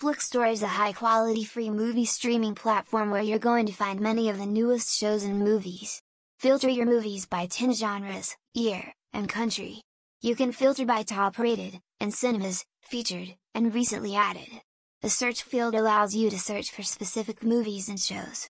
FlixTor is a high-quality free movie streaming platform where you're going to find many of the newest shows and movies. Filter your movies by 10 genres, year, and country. You can filter by top rated, and cinemas, featured, and recently added. The search field allows you to search for specific movies and shows.